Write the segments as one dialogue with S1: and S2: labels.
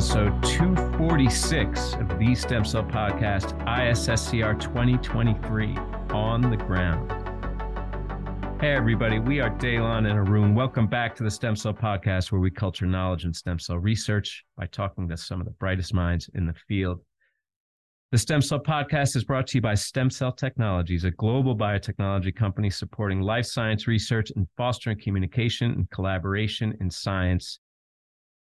S1: episode 246 of the Stem Cell Podcast, ISSCR 2023 on the ground. Hey, everybody, we are Daylon and Arun. Welcome back to the Stem Cell Podcast, where we culture knowledge in stem cell research by talking to some of the brightest minds in the field. The Stem Cell Podcast is brought to you by Stem Cell Technologies, a global biotechnology company supporting life science research and fostering communication and collaboration in science.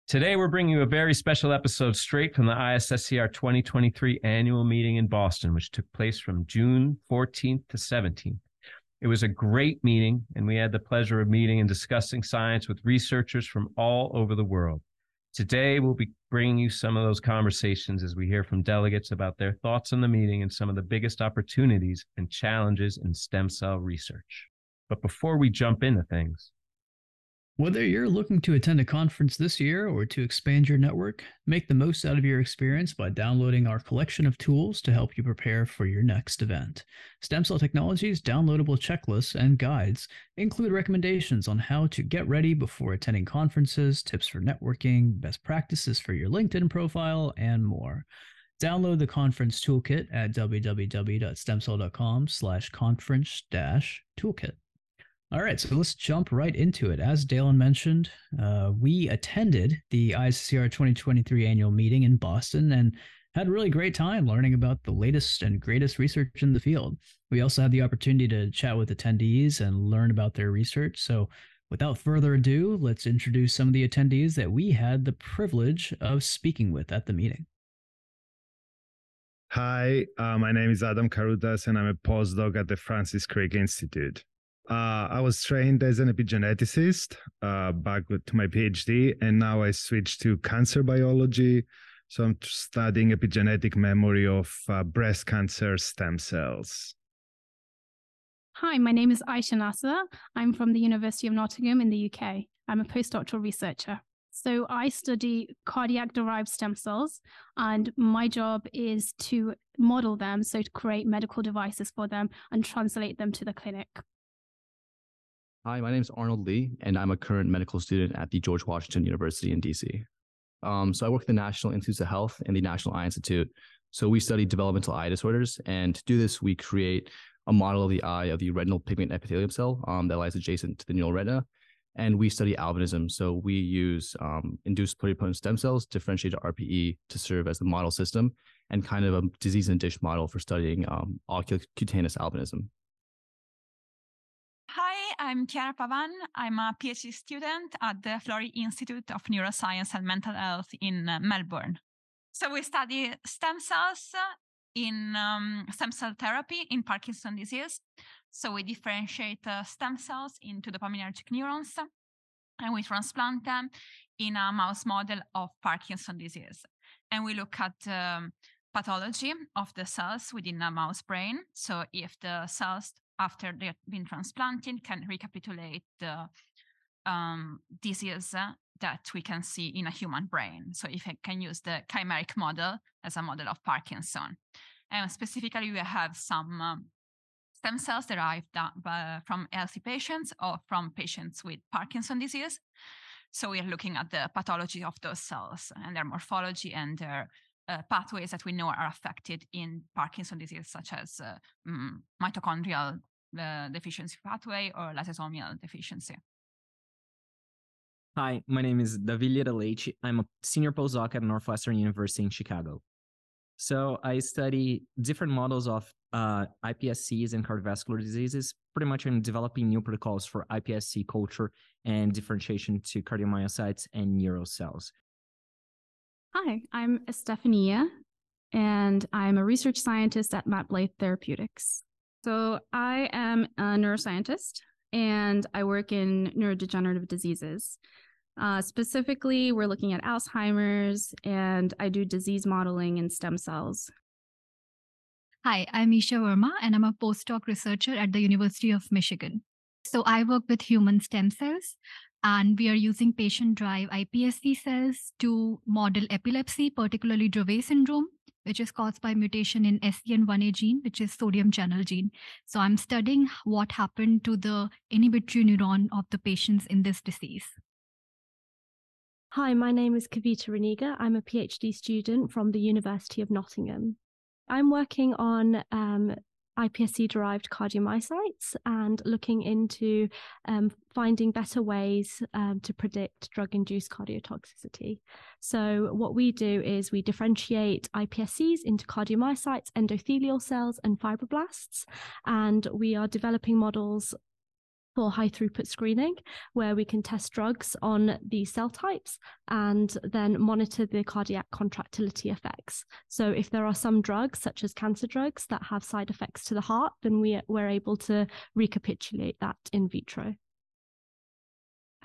S1: Today, we're bringing you a very special episode straight from the ISSCR 2023 annual meeting in Boston, which took place from June 14th to 17th. It was a great meeting, and we had the pleasure of meeting and discussing science with researchers from all over the world. Today, we'll be bringing you some of those conversations as we hear from delegates about their thoughts on the meeting and some of the biggest opportunities and challenges in stem cell research. But before we jump into things,
S2: whether you're looking to attend a conference this year or to expand your network, make the most out of your experience by downloading our collection of tools to help you prepare for your next event. Stem Cell Technologies downloadable checklists and guides include recommendations on how to get ready before attending conferences, tips for networking, best practices for your LinkedIn profile, and more. Download the conference toolkit at www.stemcell.com slash conference dash toolkit. All right, so let's jump right into it. As Daylon mentioned, uh, we attended the ISSCR 2023 annual meeting in Boston and had a really great time learning about the latest and greatest research in the field. We also had the opportunity to chat with attendees and learn about their research. So, without further ado, let's introduce some of the attendees that we had the privilege of speaking with at the meeting.
S3: Hi, uh, my name is Adam Karutas, and I'm a postdoc at the Francis Crick Institute. Uh, I was trained as an epigeneticist uh, back to my PhD, and now I switched to cancer biology. So I'm studying epigenetic memory of uh, breast cancer stem cells.
S4: Hi, my name is Aisha Nasser. I'm from the University of Nottingham in the UK. I'm a postdoctoral researcher. So I study cardiac derived stem cells, and my job is to model them, so to create medical devices for them and translate them to the clinic.
S5: Hi, my name is Arnold Lee, and I'm a current medical student at the George Washington University in DC. Um, so I work at the National Institutes of Health and the National Eye Institute. So we study developmental eye disorders, and to do this, we create a model of the eye of the retinal pigment epithelium cell um, that lies adjacent to the neural retina. And we study albinism. So we use um, induced pluripotent stem cells differentiated RPE to serve as the model system and kind of a disease in dish model for studying um, ocular cutaneous albinism.
S6: I'm Chiara Pavan. I'm a PhD student at the Florey Institute of Neuroscience and Mental Health in uh, Melbourne. So we study stem cells in um, stem cell therapy in Parkinson disease. So we differentiate uh, stem cells into dopaminergic neurons and we transplant them in a mouse model of Parkinson disease. And we look at um, pathology of the cells within a mouse brain. So if the cells after they've been transplanted can recapitulate the um, disease that we can see in a human brain. So if I can use the chimeric model as a model of Parkinson. And specifically, we have some um, stem cells derived uh, from healthy patients or from patients with Parkinson disease. So we are looking at the pathology of those cells and their morphology and their uh, pathways that we know are affected in Parkinson disease, such as uh, mm, mitochondrial uh, deficiency pathway or lysosomal deficiency.
S7: Hi, my name is Davi Leite. I'm a senior postdoc at Northwestern University in Chicago. So I study different models of uh, iPSCs and cardiovascular diseases, pretty much in developing new protocols for iPSC culture and differentiation to cardiomyocytes and neural cells.
S4: Hi, I'm Estefania, and I'm a research scientist at Matt Therapeutics. So, I am a neuroscientist and I work in neurodegenerative diseases. Uh, specifically, we're looking at Alzheimer's and I do disease modeling in stem cells.
S8: Hi, I'm Isha Verma and I'm a postdoc researcher at the University of Michigan. So, I work with human stem cells and we are using patient derived iPSC cells to model epilepsy, particularly Dravet syndrome, which is caused by mutation in SCN1A gene, which is sodium channel gene. So I'm studying what happened to the inhibitory neuron of the patients in this disease.
S9: Hi, my name is Kavita Raniga. I'm a PhD student from the University of Nottingham. I'm working on um, iPSC derived cardiomyocytes and looking into um, finding better ways um, to predict drug induced cardiotoxicity. So, what we do is we differentiate iPSCs into cardiomyocytes, endothelial cells, and fibroblasts. And we are developing models for high throughput screening, where we can test drugs on the cell types and then monitor the cardiac contractility effects. So, if there are some drugs, such as cancer drugs, that have side effects to the heart, then we, we're able to recapitulate that in vitro.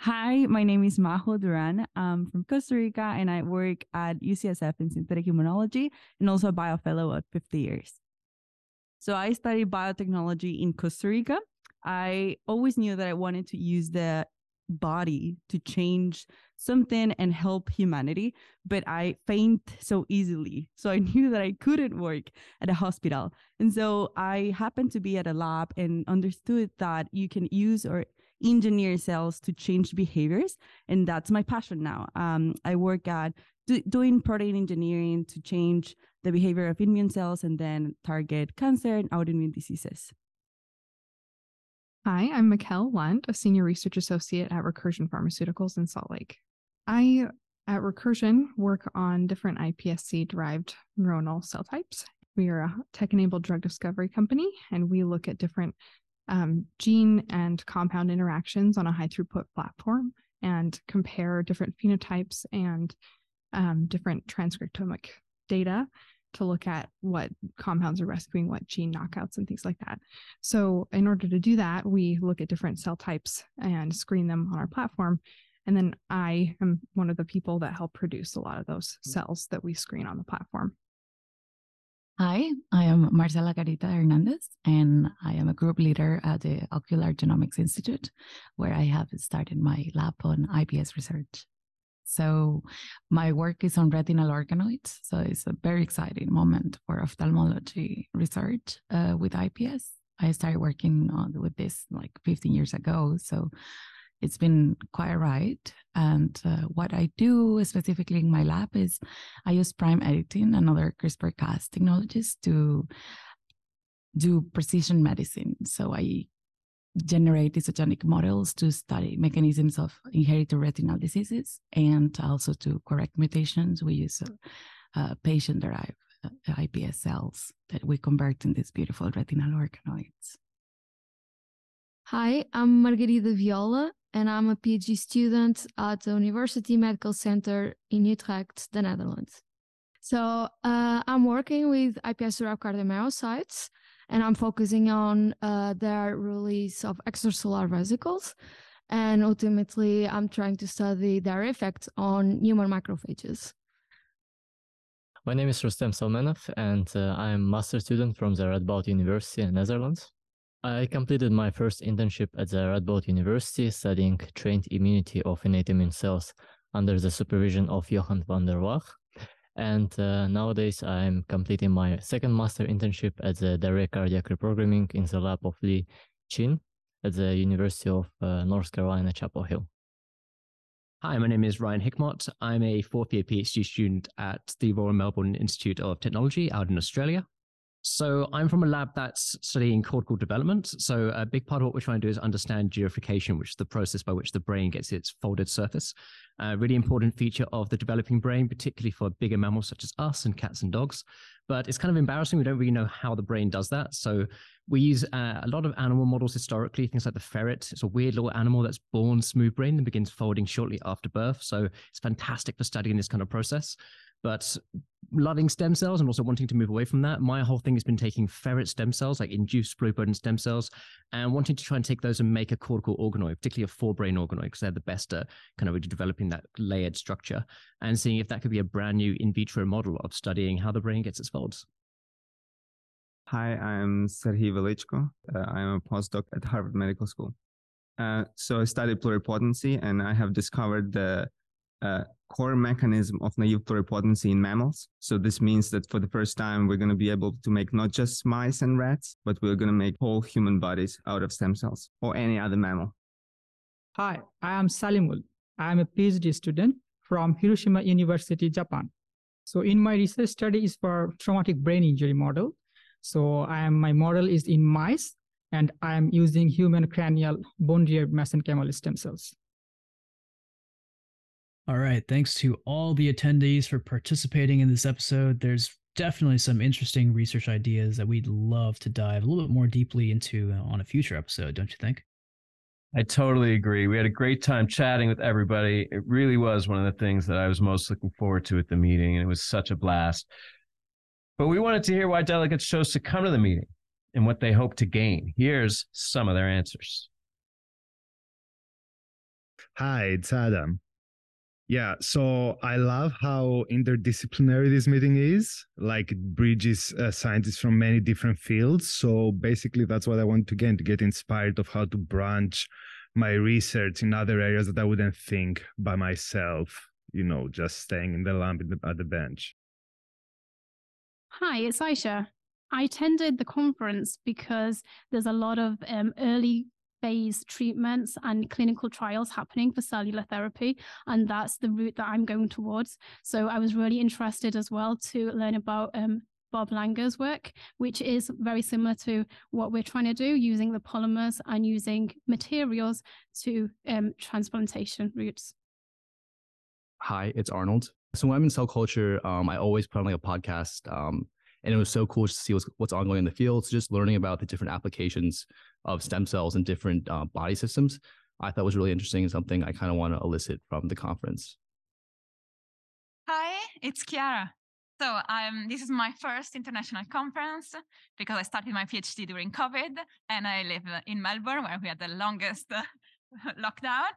S10: Hi, my name is Majo Duran. I'm from Costa Rica and I work at UCSF in synthetic immunology and also a biofellow at 50 years. So I studied biotechnology in Costa Rica I always knew that I wanted to use the body to change something and help humanity, but I faint so easily. So I knew that I couldn't work at a hospital. And so I happened to be at a lab and understood that you can use or engineer cells to change behaviors. And that's my passion now. Um, I work at do, doing protein engineering to change the behavior of immune cells and then target cancer and autoimmune diseases.
S11: Hi, I'm Mikkel Lund, a senior research associate at Recursion Pharmaceuticals in Salt Lake. I, at Recursion, work on different iPSC derived neuronal cell types. We are a tech enabled drug discovery company, and we look at different um, gene and compound interactions on a high throughput platform and compare different phenotypes and um, different transcriptomic data to look at what compounds are rescuing what gene knockouts and things like that. So, in order to do that, we look at different cell types and screen them on our platform. And then I am one of the people that help produce a lot of those mm. cells that we screen on the platform.
S12: Hi, I am Marcela Garita Hernandez, and I am a group leader at the Ocular Genomics Institute, where I have started my lab on IPS research. So my work is on retinal organoids. So it's a very exciting moment for ophthalmology research uh, with IPS. I started working on, with this like 15 years ago. So it's been quite a ride. And uh, what I do specifically in my lab is I use prime editing and other CRISPR Cas technologies to do precision medicine. So I generate isogenic models to study mechanisms of inherited retinal diseases and also to correct mutations. We use uh, uh, patient derived uh, iPS cells that we convert in these beautiful retinal organoids.
S13: Hi, I'm Margarida Viola, and I'm a PhD student at the University Medical Center in Utrecht, the Netherlands. So uh, I'm working with iPS-derived cardiomyocytes, and I'm focusing on uh, their release of extracellular vesicles. And ultimately, I'm trying to study their effect on human macrophages.
S14: My name is Rustem Salmenov, and uh, I'm a master student from the Radboud University in Netherlands. I completed my first internship at the Radboud University studying trained immunity of innate immune cells under the supervision of Johan van der Waag, and uh, nowadays, I'm completing my second master internship at the direct cardiac reprogramming in the lab of Li Qian at the University of uh, North Carolina, Chapel Hill.
S15: Hi, my name is Ryan Hickmott. I'm a fourth year PhD student at the Royal Melbourne Institute of Technology out in Australia. So I'm from a lab that's studying cortical development. So a big part of what we're trying to do is understand gyrification, which is the process by which the brain gets its folded surface. A really important feature of the developing brain, particularly for bigger mammals such as us and cats and dogs. But it's kind of embarrassing. We don't really know how the brain does that. So we use uh, a lot of animal models historically, things like the ferret. It's a weird little animal that's born smooth brain and begins folding shortly after birth. So it's fantastic for studying this kind of process. But loving stem cells and also wanting to move away from that, my whole thing has been taking ferret stem cells, like induced pluripotent stem cells, and wanting to try and take those and make a cortical organoid, particularly a forebrain organoid, because they're the best at kind of developing that layered structure and seeing if that could be a brand new in vitro model of studying how the brain gets its folds.
S16: Hi, I'm Serhiy Velychko. Uh, I'm a postdoc at Harvard Medical School. Uh, so I studied pluripotency and I have discovered the uh, core mechanism of naive pluripotency in mammals. So this means that for the first time, we're going to be able to make not just mice and rats, but we're going to make whole human bodies out of stem cells or any other mammal.
S17: Hi, I am Salimul. I am a PhD student from Hiroshima University, Japan. So in my research study is for traumatic brain injury model. So I am my model is in mice and I am using human cranial bone-derived mesenchymal stem cells.
S2: All right. Thanks to all the attendees for participating in this episode. There's definitely some interesting research ideas that we'd love to dive a little bit more deeply into on a future episode, don't you think?
S1: I totally agree. We had a great time chatting with everybody. It really was one of the things that I was most looking forward to at the meeting, and it was such a blast. But we wanted to hear why delegates chose to come to the meeting and what they hope to gain. Here's some of their answers.
S3: Hi, it's Adam. Yeah, so I love how interdisciplinary this meeting is. Like it bridges uh, scientists from many different fields. So basically, that's what I want to get to get inspired of how to branch my research in other areas that I wouldn't think by myself. You know, just staying in the lab at the bench.
S4: Hi, it's Aisha. I attended the conference because there's a lot of um, early phase treatments and clinical trials happening for cellular therapy. And that's the route that I'm going towards. So I was really interested as well to learn about um, Bob Langer's work, which is very similar to what we're trying to do using the polymers and using materials to um, transplantation routes.
S5: Hi, it's Arnold. So when I'm in cell culture, um, I always put on like a podcast um, and it was so cool to see what's, what's ongoing in the field. So just learning about the different applications of stem cells in different uh, body systems, I thought was really interesting and something I kind of want to elicit from the conference.
S6: Hi, it's Chiara. So um, this is my first international conference because I started my PhD during COVID and I live in Melbourne where we had the longest lockdown.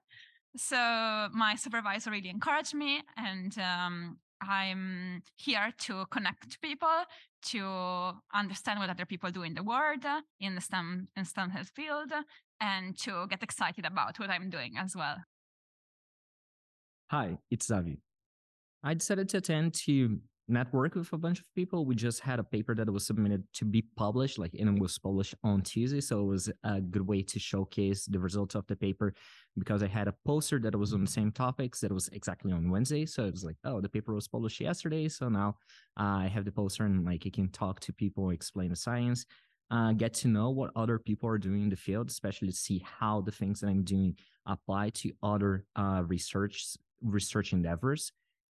S6: So my supervisor really encouraged me and um, I'm here to connect people, to understand what other people do in the world, in the STEM and STEM health field, and to get excited about what I'm doing as well.
S15: Hi, it's Davi. I decided to attend to network with a bunch of people. We just had a paper that was submitted to be published, like and it was published on Tuesday. So it was a good way to showcase the results of the paper because I had a poster that was on the same topics that was exactly on Wednesday. So it was like, oh, the paper was published yesterday. So now uh, I have the poster and like I can talk to people, explain the science. Uh, get to know what other people are doing in the field, especially to see how the things that I'm doing apply to other uh, research research endeavors,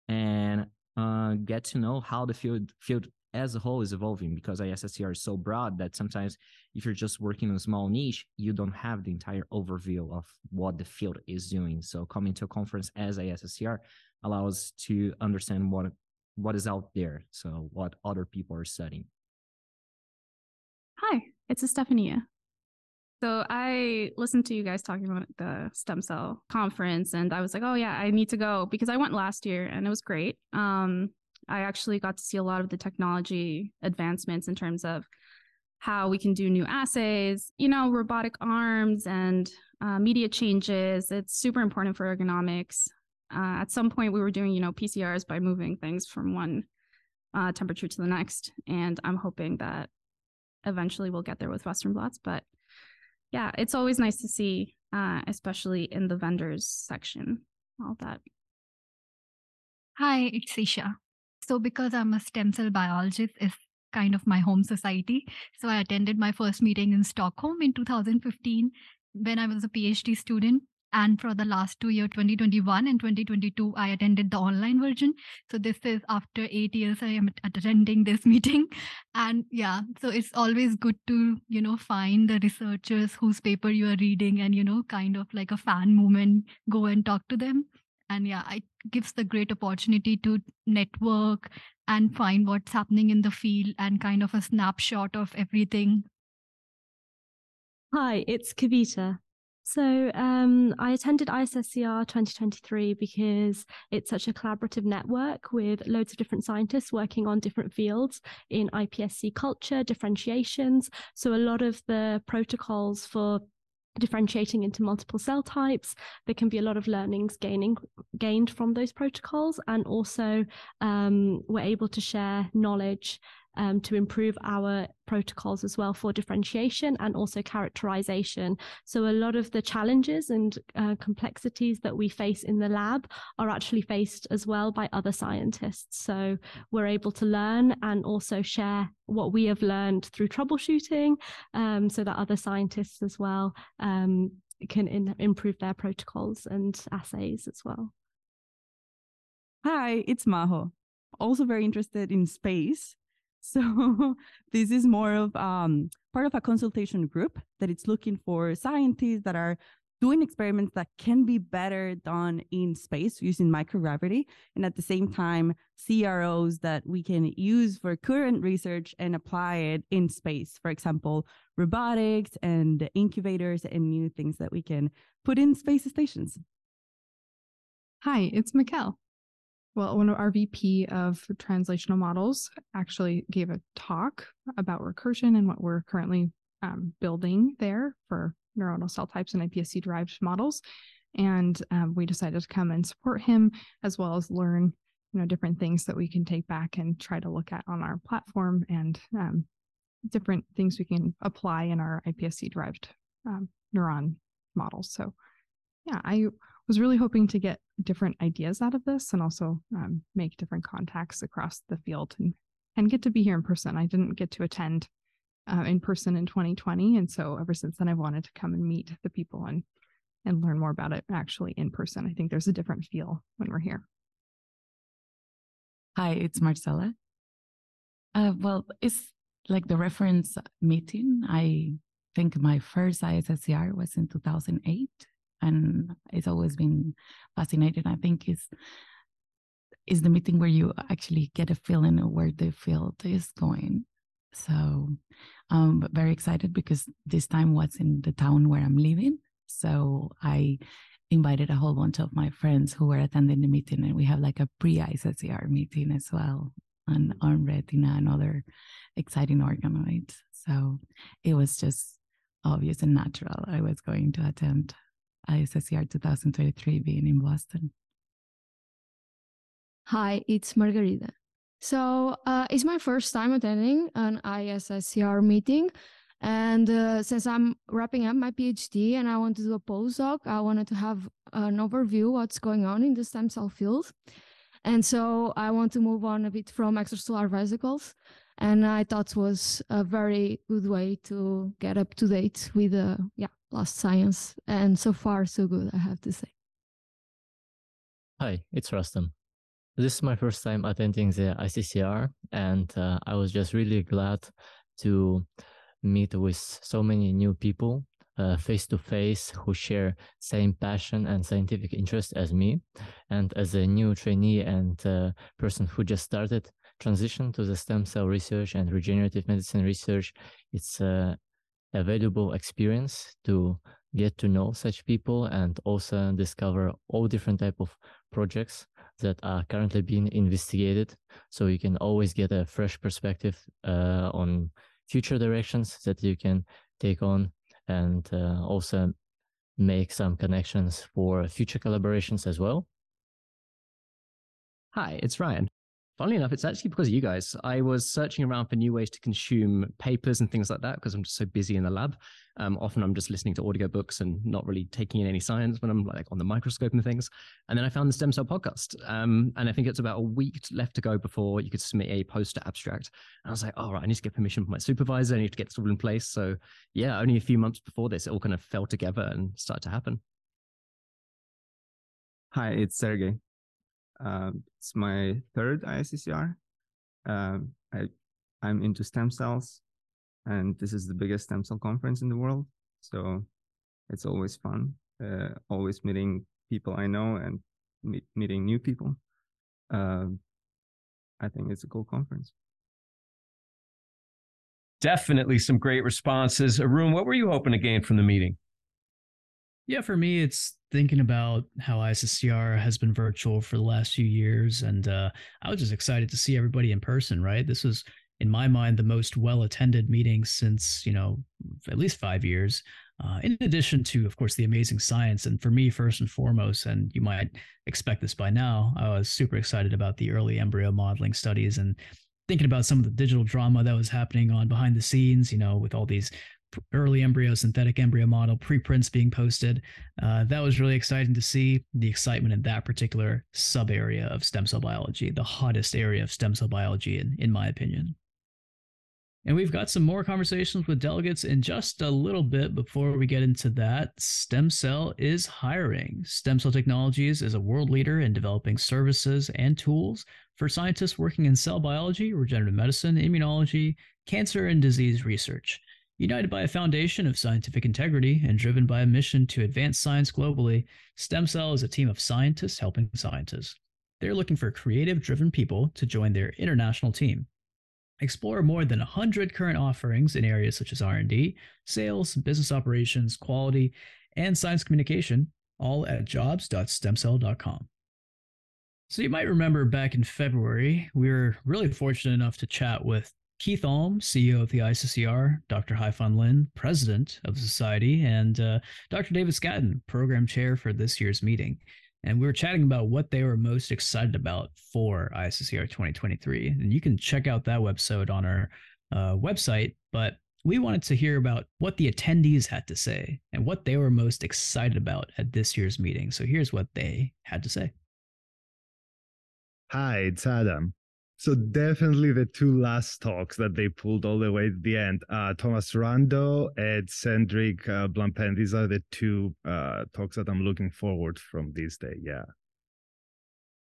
S15: and uh, get to know how the field field as a whole is evolving because ISSCR is so broad that sometimes if you're just working in a small niche, you don't have the entire overview of what the field is doing. So coming to a conference as ISSCR allows to understand what what is out there. So what other people are studying.
S4: Hi, it's Estefania. So I listened to you guys talking about the stem cell conference, and I was like, oh yeah, I need to go because I went last year and it was great. Um, I actually got to see a lot of the technology advancements in terms of how we can do new assays, you know, robotic arms and uh, media changes. It's super important for ergonomics. Uh, at some point, we were doing, you know, PCRs by moving things from one uh, temperature to the next, and I'm hoping that eventually we'll get there with Western blots. But yeah, it's always nice to see, uh, especially in the vendors section, all that.
S8: Hi, it's Isha. So, because I'm a stem cell biologist, is kind of my home society. So, I attended my first meeting in Stockholm in 2015 when I was a PhD student. And for the last two year, 2021 and 2022, I attended the online version. So this is after eight years, I am attending this meeting. And yeah, so it's always good to, you know, find the researchers whose paper you are reading and, you know, kind of like a fan movement, go and talk to them. And yeah, it gives the great opportunity to network and find what's happening in the field and kind of a snapshot of everything.
S9: Hi, it's Kavita. So um, I attended ISSCR 2023 because it's such a collaborative network with loads of different scientists working on different fields in iPSC culture, differentiations. So a lot of the protocols for differentiating into multiple cell types. There can be a lot of learnings gaining gained from those protocols, and also um, we're able to share knowledge um, to improve our protocols as well for differentiation and also characterization. So, a lot of the challenges and uh, complexities that we face in the lab are actually faced as well by other scientists. So, we're able to learn and also share what we have learned through troubleshooting um, so that other scientists as well um, can in- improve their protocols and assays as well.
S10: Hi, it's Maho. Also very interested in space. So this is more of um, part of a consultation group that it's looking for scientists that are doing experiments that can be better done in space using microgravity and at the same time CROs that we can use for current research and apply it in space. For example, robotics and incubators and new things that we can put in space stations.
S11: Hi, it's Mikkel. Well, one of our VP of translational models actually gave a talk about recursion and what we're currently um, building there for neuronal cell types and iPSC derived models. And um, we decided to come and support him as well as learn, you know, different things that we can take back and try to look at on our platform and um, different things we can apply in our iPSC derived um, neuron models. So, yeah, I was really hoping to get different ideas out of this and also um, make different contacts across the field and, and get to be here in person. I didn't get to attend uh, in person in 2020. And so ever since then, I've wanted to come and meet the people and, and learn more about it actually in person. I think there's a different feel when we're here.
S12: Hi, it's Marcella. Uh, well, it's like the reference meeting. I think my first ISSCR was in 2008 and it's always been fascinating. I think is is the meeting where you actually get a feeling of where the field is going. So um, I'm very excited because this time was in the town where I'm living. So I invited a whole bunch of my friends who were attending the meeting, and we have like a pre-ISSCR meeting as well on, mm-hmm. on retina and other exciting organoids. So it was just obvious and natural I was going to attend ISSCR 2023 being in Boston.
S13: Hi, it's Margarita. So uh, it's my first time attending an ISSCR meeting. And uh, since I'm wrapping up my PhD and I want to do a postdoc, I wanted to have an overview what's going on in the stem cell field. And so I want to move on a bit from extracellular vesicles. And I thought was a very good way to get up to date with the yeah last science. And so far, so good, I have to say.
S14: Hi, it's Rustam. This is my first time attending the ISSCR, and uh, I was just really glad to meet with so many new people face to face who share same passion and scientific interest as me. And as a new trainee and uh, person who just started transition to the stem cell research and regenerative medicine research, it's uh, a valuable experience to get to know such people and also discover all different type of projects that are currently being investigated. So you can always get a fresh perspective uh, on future directions that you can take on and uh, also make some connections for future collaborations as well.
S15: Hi it's ryan Funnily enough, it's actually because of you guys. I was searching around for new ways to consume papers and things like that because I'm just so busy in the lab. Um, often I'm just listening to audio books and not really taking in any science when I'm like on the microscope and things. And then I found the stem cell podcast. Um, and I think it's about a week left to go before you could submit a poster abstract. And I was like, all oh, right, I need to get permission from my supervisor. I need to get this all in place. So yeah, only a few months before this, it all kind of fell together and started to happen.
S16: Hi, it's Sergey. Uh, it's my third ISSCR. Uh, I, I'm into stem cells, and this is the biggest stem cell conference in the world. So it's always fun, uh, always meeting people I know and meet, meeting new people. Uh, I think it's a cool conference.
S1: Definitely some great responses. Arun, what were you hoping to gain from the meeting?
S2: Yeah, for me, it's thinking about how ISSCR has been virtual for the last few years. And uh, I was just excited to see everybody in person, right? This was, in my mind, the most well attended meeting since, you know, at least five years. Uh, in addition to, of course, the amazing science. And for me, first and foremost, and you might expect this by now, I was super excited about the early embryo modeling studies and thinking about some of the digital drama that was happening on behind the scenes, you know, with all these early embryo synthetic embryo model preprints being posted. Uh, that was really exciting to see the excitement in that particular sub area of stem cell biology, the hottest area of stem cell biology, in, in my opinion. And we've got some more conversations with delegates in just a little bit before we get into that. Stem Cell is hiring. Stem Cell Technologies is a world leader in developing services and tools for scientists working in cell biology, regenerative medicine, immunology, cancer, and disease research. United by a foundation of scientific integrity and driven by a mission to advance science globally, Stem Cell is a team of scientists helping scientists. They're looking for creative, driven people to join their international team. Explore more than 100 current offerings in areas such as R&D, sales, business operations, quality, and science communication, all at jobs.stemcell.com. So you might remember back in February, we were really fortunate enough to chat with Keith Alm, CEO of the ISSCR, Dr. Haifan Lin, President of the Society, and uh, Dr. David Scadden, Program Chair for this year's meeting. And we were chatting about what they were most excited about for ISSCR 2023. And you can check out that website on our uh, website. But we wanted to hear about what the attendees had to say and what they were most excited about at this year's meeting. So here's what they had to say.
S3: Hi, it's Adam. So definitely the two last talks that they pulled all the way to the end. Uh, Thomas Rando and Cédric uh, Blanpain. These are the two uh, talks that I'm looking forward from this day. Yeah.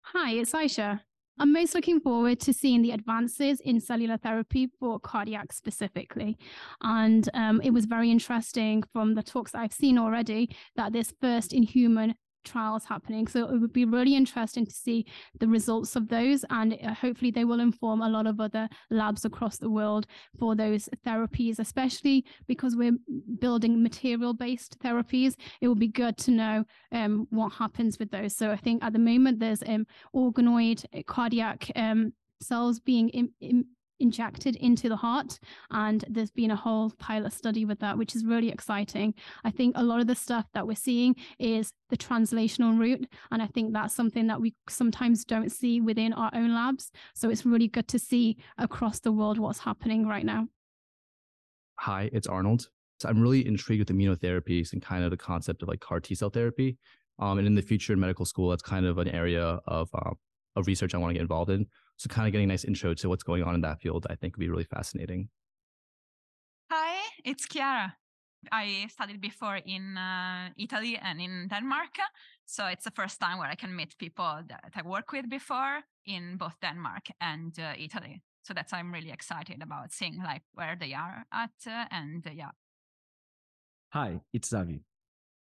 S18: Hi, it's Aisha. I'm most looking forward to seeing the advances in cellular therapy for cardiac specifically. And um, it was very interesting from the talks I've seen already that this first in human trials happening. So it would be really interesting to see the results of those, and uh, hopefully they will inform a lot of other labs across the world for those therapies, especially because we're building material based therapies. It will be good to know um, what happens with those. So I think at the moment there's um, organoid uh, cardiac um, cells being in, in, injected into the heart. And there's been a whole pilot study with that, which is really exciting. I think a lot of the stuff that we're seeing is the translational route. And I think that's something that we sometimes don't see within our own labs. So it's really good to see across the world what's happening right now.
S5: Hi, it's Arnold. So I'm really intrigued with immunotherapies and kind of the concept of like CAR T cell therapy. Um, and in the future in medical school, that's kind of an area of uh, of research I want to get involved in. So kind of getting a nice intro to what's going on in that field, I think would be really fascinating.
S6: Hi, it's Chiara. I studied before in uh, Italy and in Denmark. So it's the first time where I can meet people that I work with before in both Denmark and uh, Italy. So that's why I'm really excited about seeing like where they are at uh, and uh, yeah.
S15: Hi, it's Davi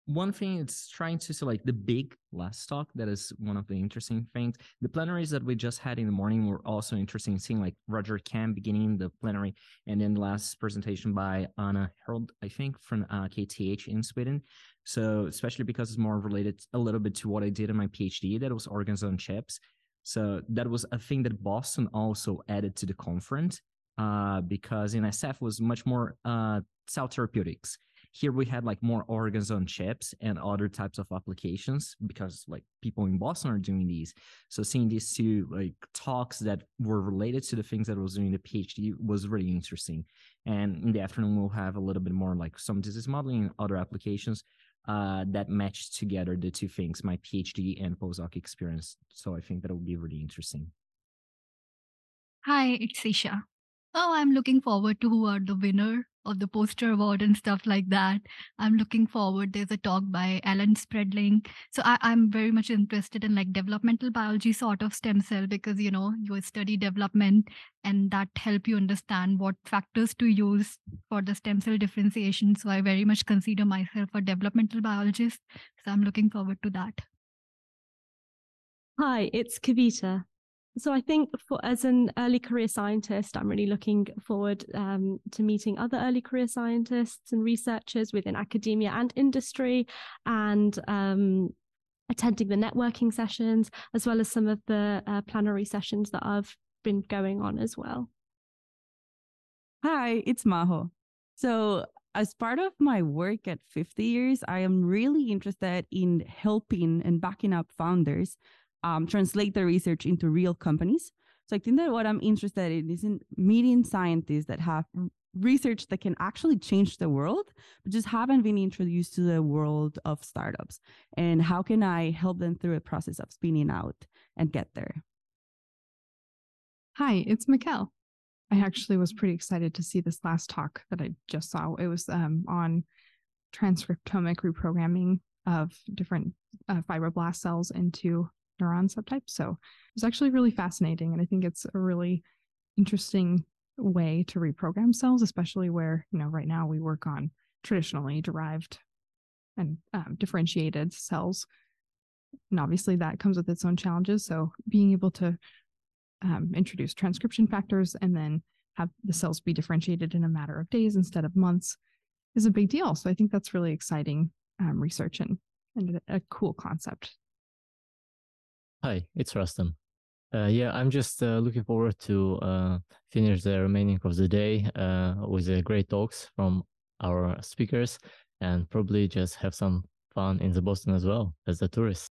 S15: one thing it's trying to like the big last talk that is one of the interesting things the plenaries that we just had in the morning were also interesting seeing like Roger Kamm beginning the plenary and then the last presentation by Anna Herland, i think from uh, kth in sweden. So especially because it's more related a little bit to what i did in my phd that was organs on chips. So that was a thing that boston also added to the conference uh, because in sf was much more uh, cell therapeutics here we had like more organs on chips and other types of applications because like people in Boston are doing these. So seeing these two like talks that were related to the things that I was doing the PhD was really interesting. And in the afternoon we'll have a little bit more like some disease modeling and other applications uh, that match together the two things, my PhD and postdoc experience. So I think that will be really interesting.
S8: Hi, it's Isha. Oh, I'm looking forward to who are the winner of the poster award and stuff like that. I'm looking forward. There's a talk by Alan Spradling. So I, I'm very much interested in like developmental biology sort of stem cell because you know you study development and that help you understand what factors to use for the stem cell differentiation. So I very much consider myself a developmental biologist. So I'm looking forward to that.
S9: Hi, it's Kavita. So I think for as an early career scientist, I'm really looking forward um, to meeting other early career scientists and researchers within academia and industry, and um, attending the networking sessions as well as some of the uh, plenary sessions that I've been going on as well.
S10: Hi, it's Maho. So as part of my work at 50 years, I am really interested in helping and backing up founders um, translate their research into real companies. So I think that what I'm interested in is in meeting scientists that have research that can actually change the world, but just haven't been introduced to the world of startups. And how can I help them through a process of spinning out and get there?
S11: Hi, it's Mikkel. I actually was pretty excited to see this last talk that I just saw. It was um, on transcriptomic reprogramming of different uh, fibroblast cells into neuron subtypes. So it was actually really fascinating. And I think it's a really interesting way to reprogram cells, especially where, you know, right now we work on traditionally derived and um, differentiated cells. And obviously that comes with its own challenges. So being able to um, introduce transcription factors and then have the cells be differentiated in a matter of days instead of months is a big deal. So I think that's really exciting um, research and, and a cool concept.
S14: Hi, it's Rustam. Uh, yeah, I'm just uh, looking forward to uh, finish the remaining of the day uh, with great talks from our speakers and probably just have some fun in the Boston as well as a tourist.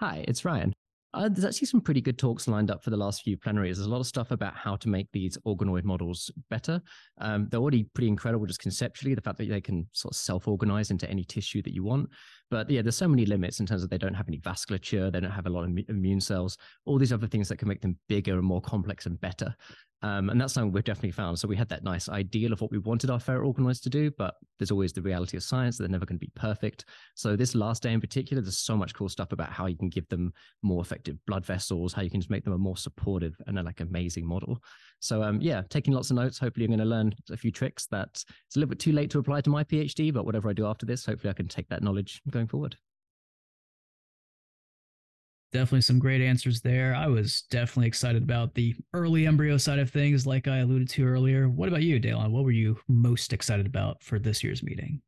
S15: Hi, it's Ryan. Uh, there's actually some pretty good talks lined up for the last few plenaries. There's a lot of stuff about how to make these organoid models better. Um, they're already pretty incredible just conceptually, the fact that they can sort of self-organize into any tissue that you want. But yeah, there's so many limits in terms of they don't have any vasculature, they don't have a lot of immune cells, all these other things that can make them bigger and more complex and better. Um, and that's something we've definitely found. So we had that nice ideal of what we wanted our ferret organoids to do, but there's always the reality of science. They're never going to be perfect. So this last day in particular, there's so much cool stuff about how you can give them more effective blood vessels, how you can just make them a more supportive and a, like amazing model. So um, yeah, taking lots of notes. Hopefully, I'm going to learn a few tricks that it's a little bit too late to apply to my PhD, but whatever I do after this, hopefully I can take that knowledge going forward.
S2: Definitely some great answers there. I was definitely excited about the early embryo side of things, like I alluded to earlier. What about you, Daylon? What were you most excited about for this year's meeting?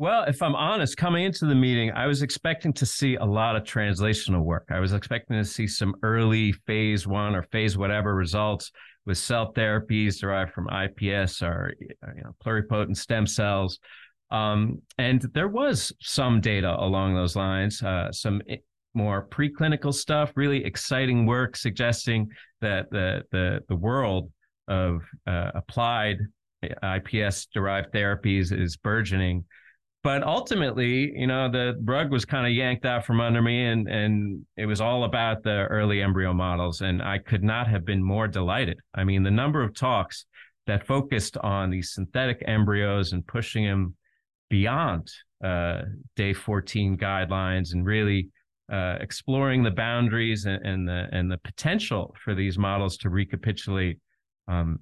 S1: Well, if I'm honest, coming into the meeting, I was expecting to see a lot of translational work. I was expecting to see some early phase one or phase whatever results with cell therapies derived from iPS or you know, pluripotent stem cells. Um, and there was some data along those lines, uh, some more preclinical stuff, really exciting work suggesting that the the the world of uh, applied iPS derived therapies is burgeoning. But ultimately, you know, the rug was kind of yanked out from under me, and and it was all about the early embryo models, and I could not have been more delighted. I mean, the number of talks that focused on these synthetic embryos and pushing them beyond uh, day 14 guidelines and really uh, exploring the boundaries and, and, the and the potential for these models to recapitulate um,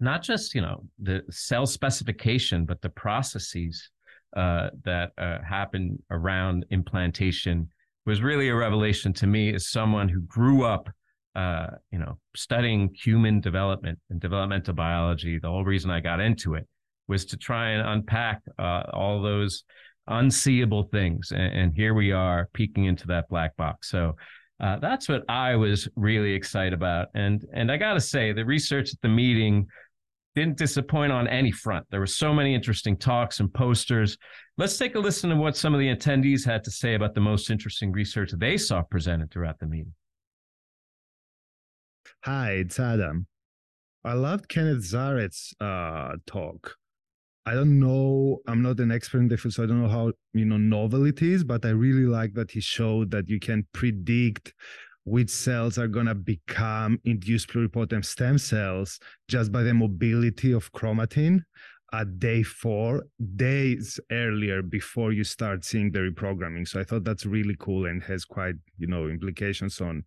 S1: not just you know the cell specification, but the processes uh, that uh, happen around implantation was really a revelation to me as someone who grew up uh, you know studying human development and developmental biology. The whole reason I got into it was to try and unpack uh, all those unseeable things. And, and, here we are peeking into that black box. So uh, that's what I was really excited about. And and I got to say, the research at the meeting didn't disappoint on any front. There were so many interesting talks and posters. Let's take a listen to what some of the attendees had to say about the most interesting research they saw presented throughout the meeting.
S3: Hi, it's Adam. I loved Kenneth Zaret's uh, talk. I don't know. I'm not an expert in the field, so I don't know how you know novel it is. But I really like that he showed that you can predict which cells are gonna become induced pluripotent stem cells just by the mobility of chromatin at day four, days earlier before you start seeing the reprogramming. So I thought that's really cool and has quite you know implications on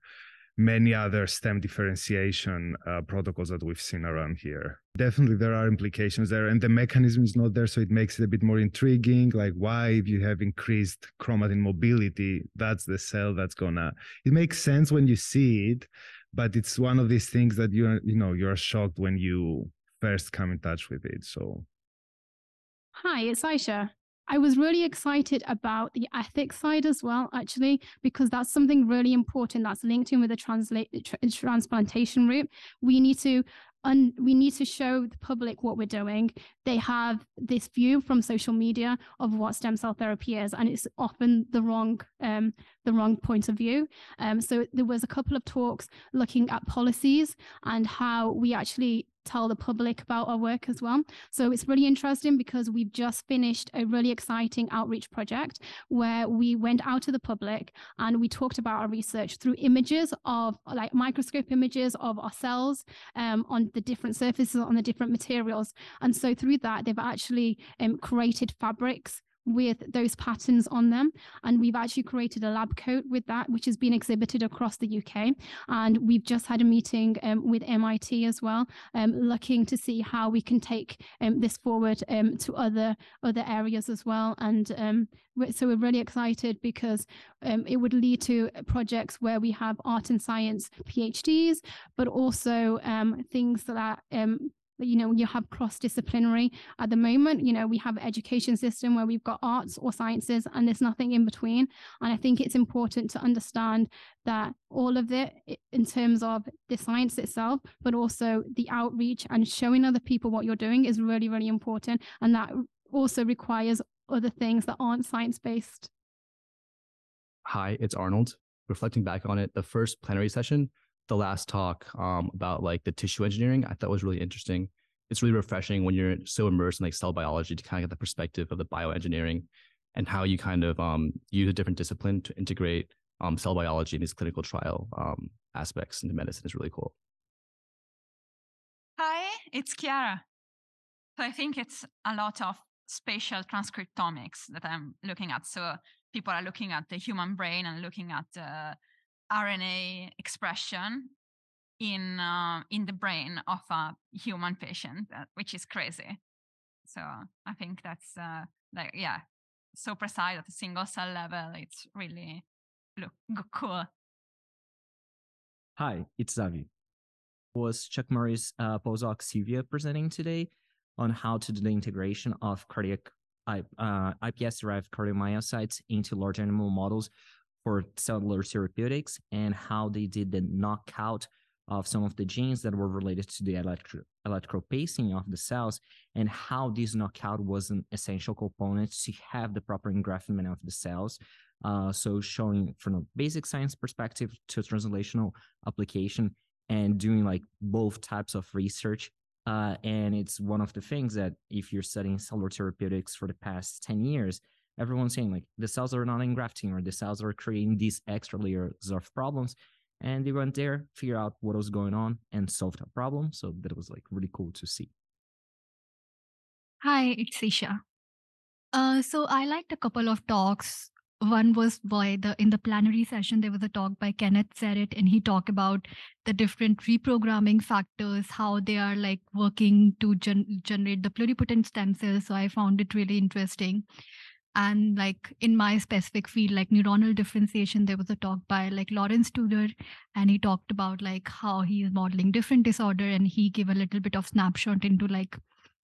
S3: many other stem differentiation uh, protocols that we've seen around here. Definitely, there are implications there, and the mechanism is not there, so it makes it a bit more intriguing. Like, why, if you have increased chromatin mobility, that's the cell that's gonna. It makes sense when you see it, but it's one of these things that you're, you know, you're shocked when you first come in touch with it. So,
S4: hi, it's Aisha. I was really excited about the ethics side as well, actually, because that's something really important that's linked in with the translate, transplantation route. We need to
S18: un- we need to show the public what we're doing. They have this view from social media of what stem cell therapy is, and it's often the wrong um, the wrong point of view. Um, so there was a couple of talks looking at policies and how we actually tell the public about our work as well. So it's really interesting because we've just finished a really exciting outreach project where we went out to the public and we talked about our research through images of like microscope images of our cells um, on the different surfaces on the different materials. And so through that, they've actually um, created fabrics with those patterns on them. And we've actually created a lab coat with that, which has been exhibited across the UK. And we've just had a meeting um, with MIT as well, um, looking to see how we can take um, this forward um, to other other areas as well. And um, so we're really excited because um, it would lead to projects where we have art and science PhDs, but also things that you know you have cross disciplinary at the moment you know we have education system where we've got arts or sciences and there's nothing in between. And i think it's important to understand that all of it in terms of the science itself but also the outreach and showing other people what you're doing is really really important. And that also requires other things that aren't science based
S5: hi it's arnold. Reflecting back on it the first plenary session the last talk um, about like the tissue engineering I thought was really interesting. It's really refreshing when you're so immersed in like cell biology to kind of get the perspective of the bioengineering and how you kind of um, use a different discipline to integrate um, cell biology in these clinical trial um, aspects into medicine is really cool.
S6: Hi, it's Chiara. So I think it's a lot of spatial transcriptomics that I'm looking at. So people are looking at the human brain and looking at uh, RNA expression in uh, in the brain of a human patient, uh, which is crazy. So I think that's uh, like yeah, so precise at a single cell level. It's really look cool.
S15: Hi, it's Zavi. Was Chuck Murry's uh, postdoc Sylvia presenting today on how to do the integration of cardiac uh, iPS-derived cardiomyocytes into large animal models for cellular therapeutics and how they did the knockout of some of the genes that were related to the electro pacing of the cells and how this knockout was an essential component to have the proper engraftment of the cells. Uh, so showing from a basic science perspective to translational application and doing like both types of research. Uh, and it's one of the things that if you're studying cellular therapeutics for the past 10 years, everyone's saying like the cells are not engrafting or the cells are creating these extra layers of problems. And they went there figure out what was going on and solved that problem. So that was like really cool to see.
S8: Hi it's isha uh, so i liked a couple of talks. One was by the in the plenary session there was a talk by kenneth Zaret, and he talked about the different reprogramming factors how they are like working to gen- generate the pluripotent stem cells. So i found it really interesting and like in my specific field like neuronal differentiation there was a talk by like Lorenz Studer and he talked about like how he is modeling different disorder and he gave a little bit of snapshot into like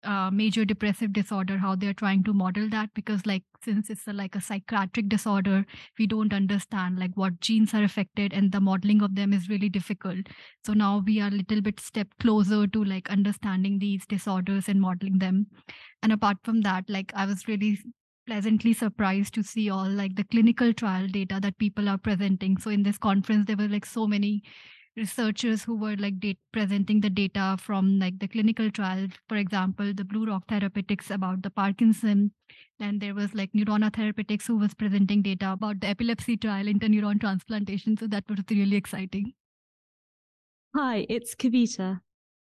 S8: uh, major depressive disorder how they're trying to model that because like since it's a, like a psychiatric disorder we don't understand like what genes are affected and the modeling of them is really difficult. So now we are a little bit step closer to like understanding these disorders and modeling them. And apart from that like i was really pleasantly surprised to see all like the clinical trial data that people are presenting. So in this conference, there were like so many researchers who were like presenting the data from like the clinical trial. For example, the BlueRock Therapeutics about the Parkinson. Then there was like Neurona Therapeutics who was presenting data about the epilepsy trial, interneuron transplantation. So that was really exciting.
S9: Hi, it's Kavita.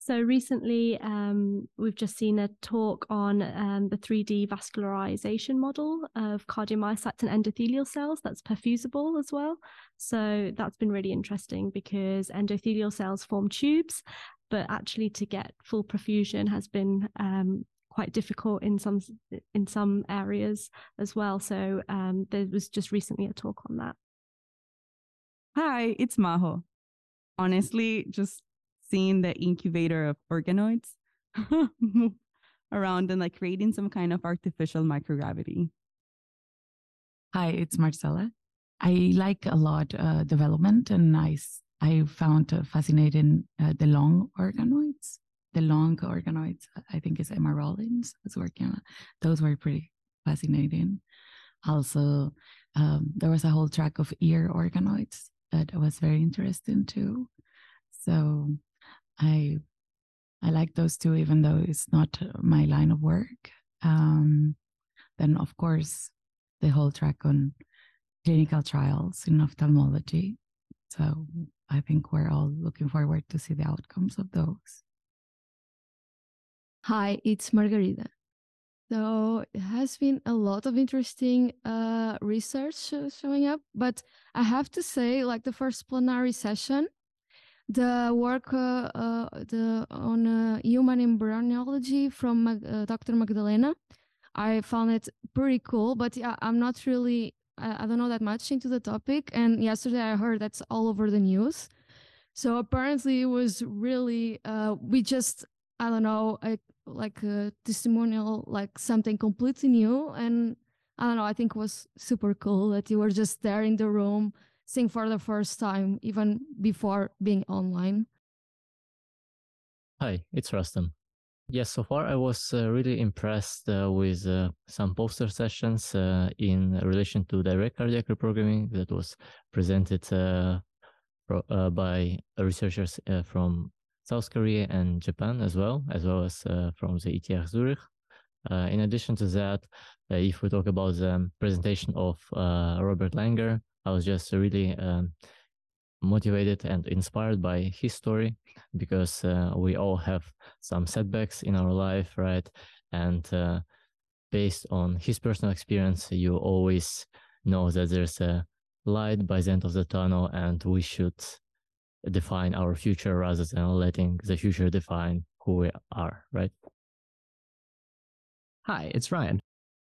S9: So recently, um, we've just seen a talk on um, the 3D vascularization model of cardiomyocytes and endothelial cells that's perfusible as well. So that's been really interesting because endothelial cells form tubes, but actually to get full perfusion has been um, quite difficult in some in some areas as well. So um, there was just recently a talk on that.
S10: Hi, it's Maho. Honestly, just seeing the incubator of organoids around and like creating some kind of artificial microgravity.
S12: Hi, it's Marcella. I like a lot uh, development and I I found uh, fascinating uh, the lung organoids. The lung organoids, I think is Emma Rawlins was working on. Those were pretty fascinating. Also, um, there was a whole track of ear organoids that was very interesting too. So I I like those two, even though it's not my line of work. Um, then, of course, the whole track on clinical trials in ophthalmology. So I think we're all looking forward to see the outcomes of those.
S13: Hi, it's Margarita. So it has been a lot of interesting uh, research showing up, but I have to say, like the first plenary session, the work uh, uh, the, on uh, human embryology from uh, Dr. Magdalena, I found it pretty cool. But yeah, I'm not really, I, I don't know that much into the topic. And yesterday I heard that's all over the news. So apparently it was really, uh, we just, I don't know, a, like a testimonial, like something completely new. And I don't know, I think it was super cool that you were just there in the room seeing for the first time, even before being online.
S14: Hi, it's Rustam. Yes, so far I was uh, really impressed uh, with uh, some poster sessions uh, in relation to direct cardiac reprogramming that was presented uh, pro- uh, by researchers from South Korea and Japan as well, as well as from the ETH Zurich. in addition to that, if we talk about the presentation of Robert Langer, I was just really um, motivated and inspired by his story because uh, we all have some setbacks in our life, right? And uh, based on his personal experience, you always know that there's a light by the end of the tunnel, and we should define our future rather than letting the future define who we are, right?
S15: Hi, it's Ryan.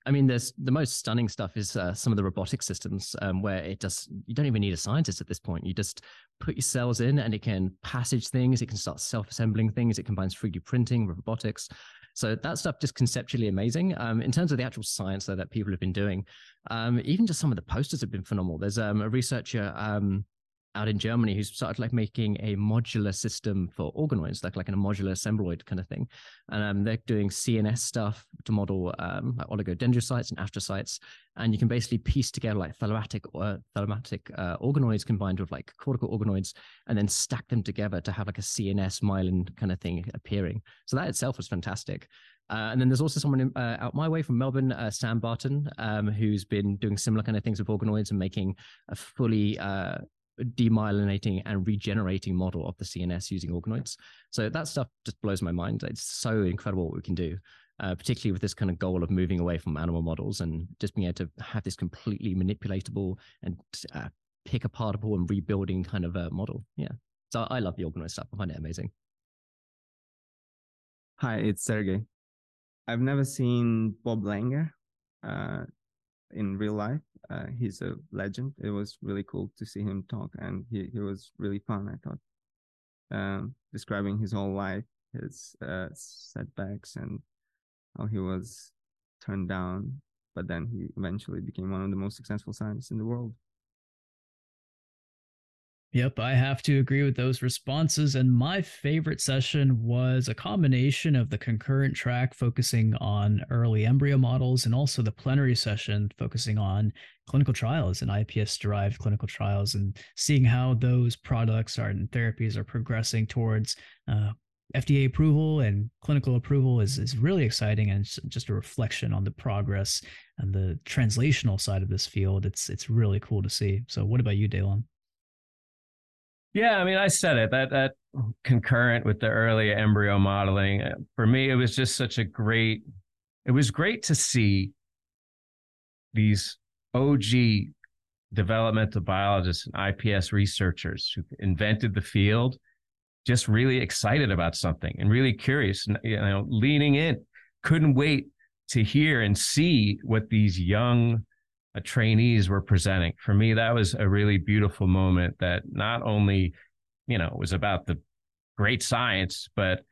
S15: I mean, there's the most stunning stuff is uh, some of the robotic systems um, where it does. You don't even need a scientist at this point. You just put your cells in, and it can passage things. It can start self-assembling things. It combines 3D printing with robotics. So that stuff just conceptually amazing. Um, in terms of the actual science though that people have been doing, um, even just some of the posters have been phenomenal. There's um, a researcher um, out in Germany who's started like making a modular system for organoids, like like a modular assembloid kind of thing. And um, they're doing CNS stuff to model um, like oligodendrocytes and astrocytes, and you can basically piece together like thalamatic or uh, thalamatic uh, organoids combined with like cortical organoids, and then stack them together to have like a CNS myelin kind of thing appearing. So that itself was fantastic. Uh, and then there's also someone uh, out my way from Melbourne, uh, Sam Barton, um, who's been doing similar kind of things with organoids and making a fully uh, demyelinating and regenerating model of the CNS using organoids. So that stuff just blows my mind. It's so incredible what we can do, uh, particularly with this kind of goal of moving away from animal models and just being able to have this completely manipulatable and uh, pick apartable and rebuilding kind of a model. Yeah. So I love the organoid stuff. I find it amazing.
S16: Hi, it's Sergey. I've never seen Bob Langer uh, in real life, uh, he's a legend. It was really cool to see him talk, and he, he was really fun. I thought, um, describing his whole life, his uh, setbacks, and how he was turned down, but then he eventually became one of the most successful scientists in the world.
S2: Yep, I have to agree with those responses. And my favorite session was a combination of the concurrent track focusing on early embryo models and also the plenary session focusing on clinical trials and IPS derived clinical trials and seeing how those products are and therapies are progressing towards uh, FDA approval and clinical approval is, is really exciting and just a reflection on the progress and the translational side of this field. It's it's really cool to see. So what about you, Daylon?
S1: Yeah, I mean, I said it that that concurrent with the early embryo modeling uh, for me, it was just such a great. It was great to see these OG developmental biologists and IPS researchers who invented the field, just really excited about something and really curious, and, you know, leaning in, couldn't wait to hear and see what these young trainees were presenting. For me, that was a really beautiful moment that not only, you know, was about the great science, but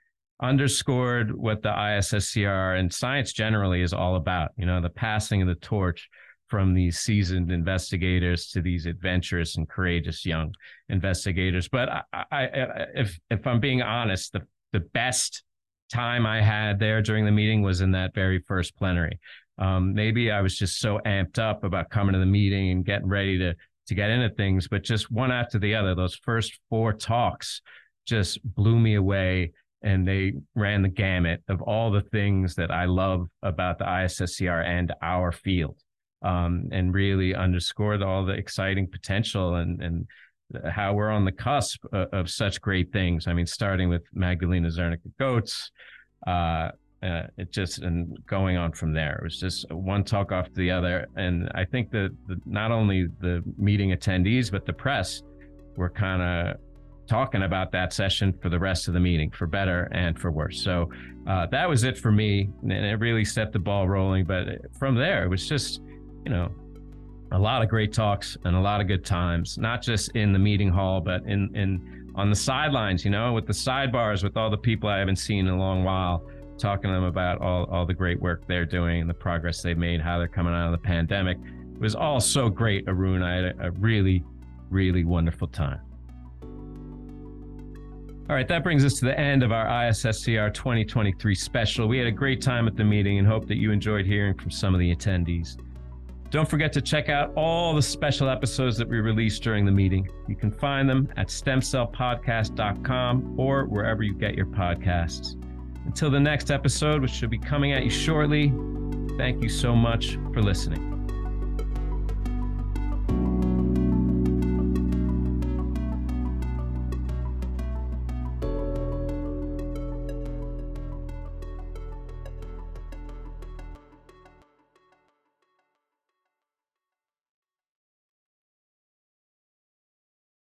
S1: underscored what the ISSCR and science generally is all about, you know, the passing of the torch from these seasoned investigators to these adventurous and courageous young investigators. But I, I, if if I'm being honest, the the best time I had there during the meeting was in that very first plenary. Um, maybe I was just so amped up about coming to the meeting and getting ready to to get into things, but just one after the other, those first four talks just blew me away. And they ran the gamut of all the things that I love about the ISSCR and our field, um, and really underscored all the exciting potential and and how we're on the cusp of, of such great things. I mean, starting with Magdalena Zernicka Goetz, uh, uh, it just and going on from there. It was just one talk after the other, and I think that not only the meeting attendees but the press were kind of talking about that session for the rest of the meeting, for better and for worse. So uh, that was it for me, and it really set the ball rolling. But from there, it was just you know a lot of great talks and a lot of good times, not just in the meeting hall, but in in on the sidelines, you know, with the sidebars with all the people I haven't seen in a long while talking to them about all, all the great work they're doing and the progress they've made, how they're coming out of the pandemic. It was all so great, Arun. I had a, a really, really wonderful time. All right, that brings us to the end of our ISSCR 2023 special. We had a great time at the meeting and hope that you enjoyed hearing from some of the attendees. Don't forget to check out all the special episodes that we released during the meeting. You can find them at stemcellpodcast.com or wherever you get your podcasts. Until the next episode, which should be coming at you shortly, thank you so much for listening.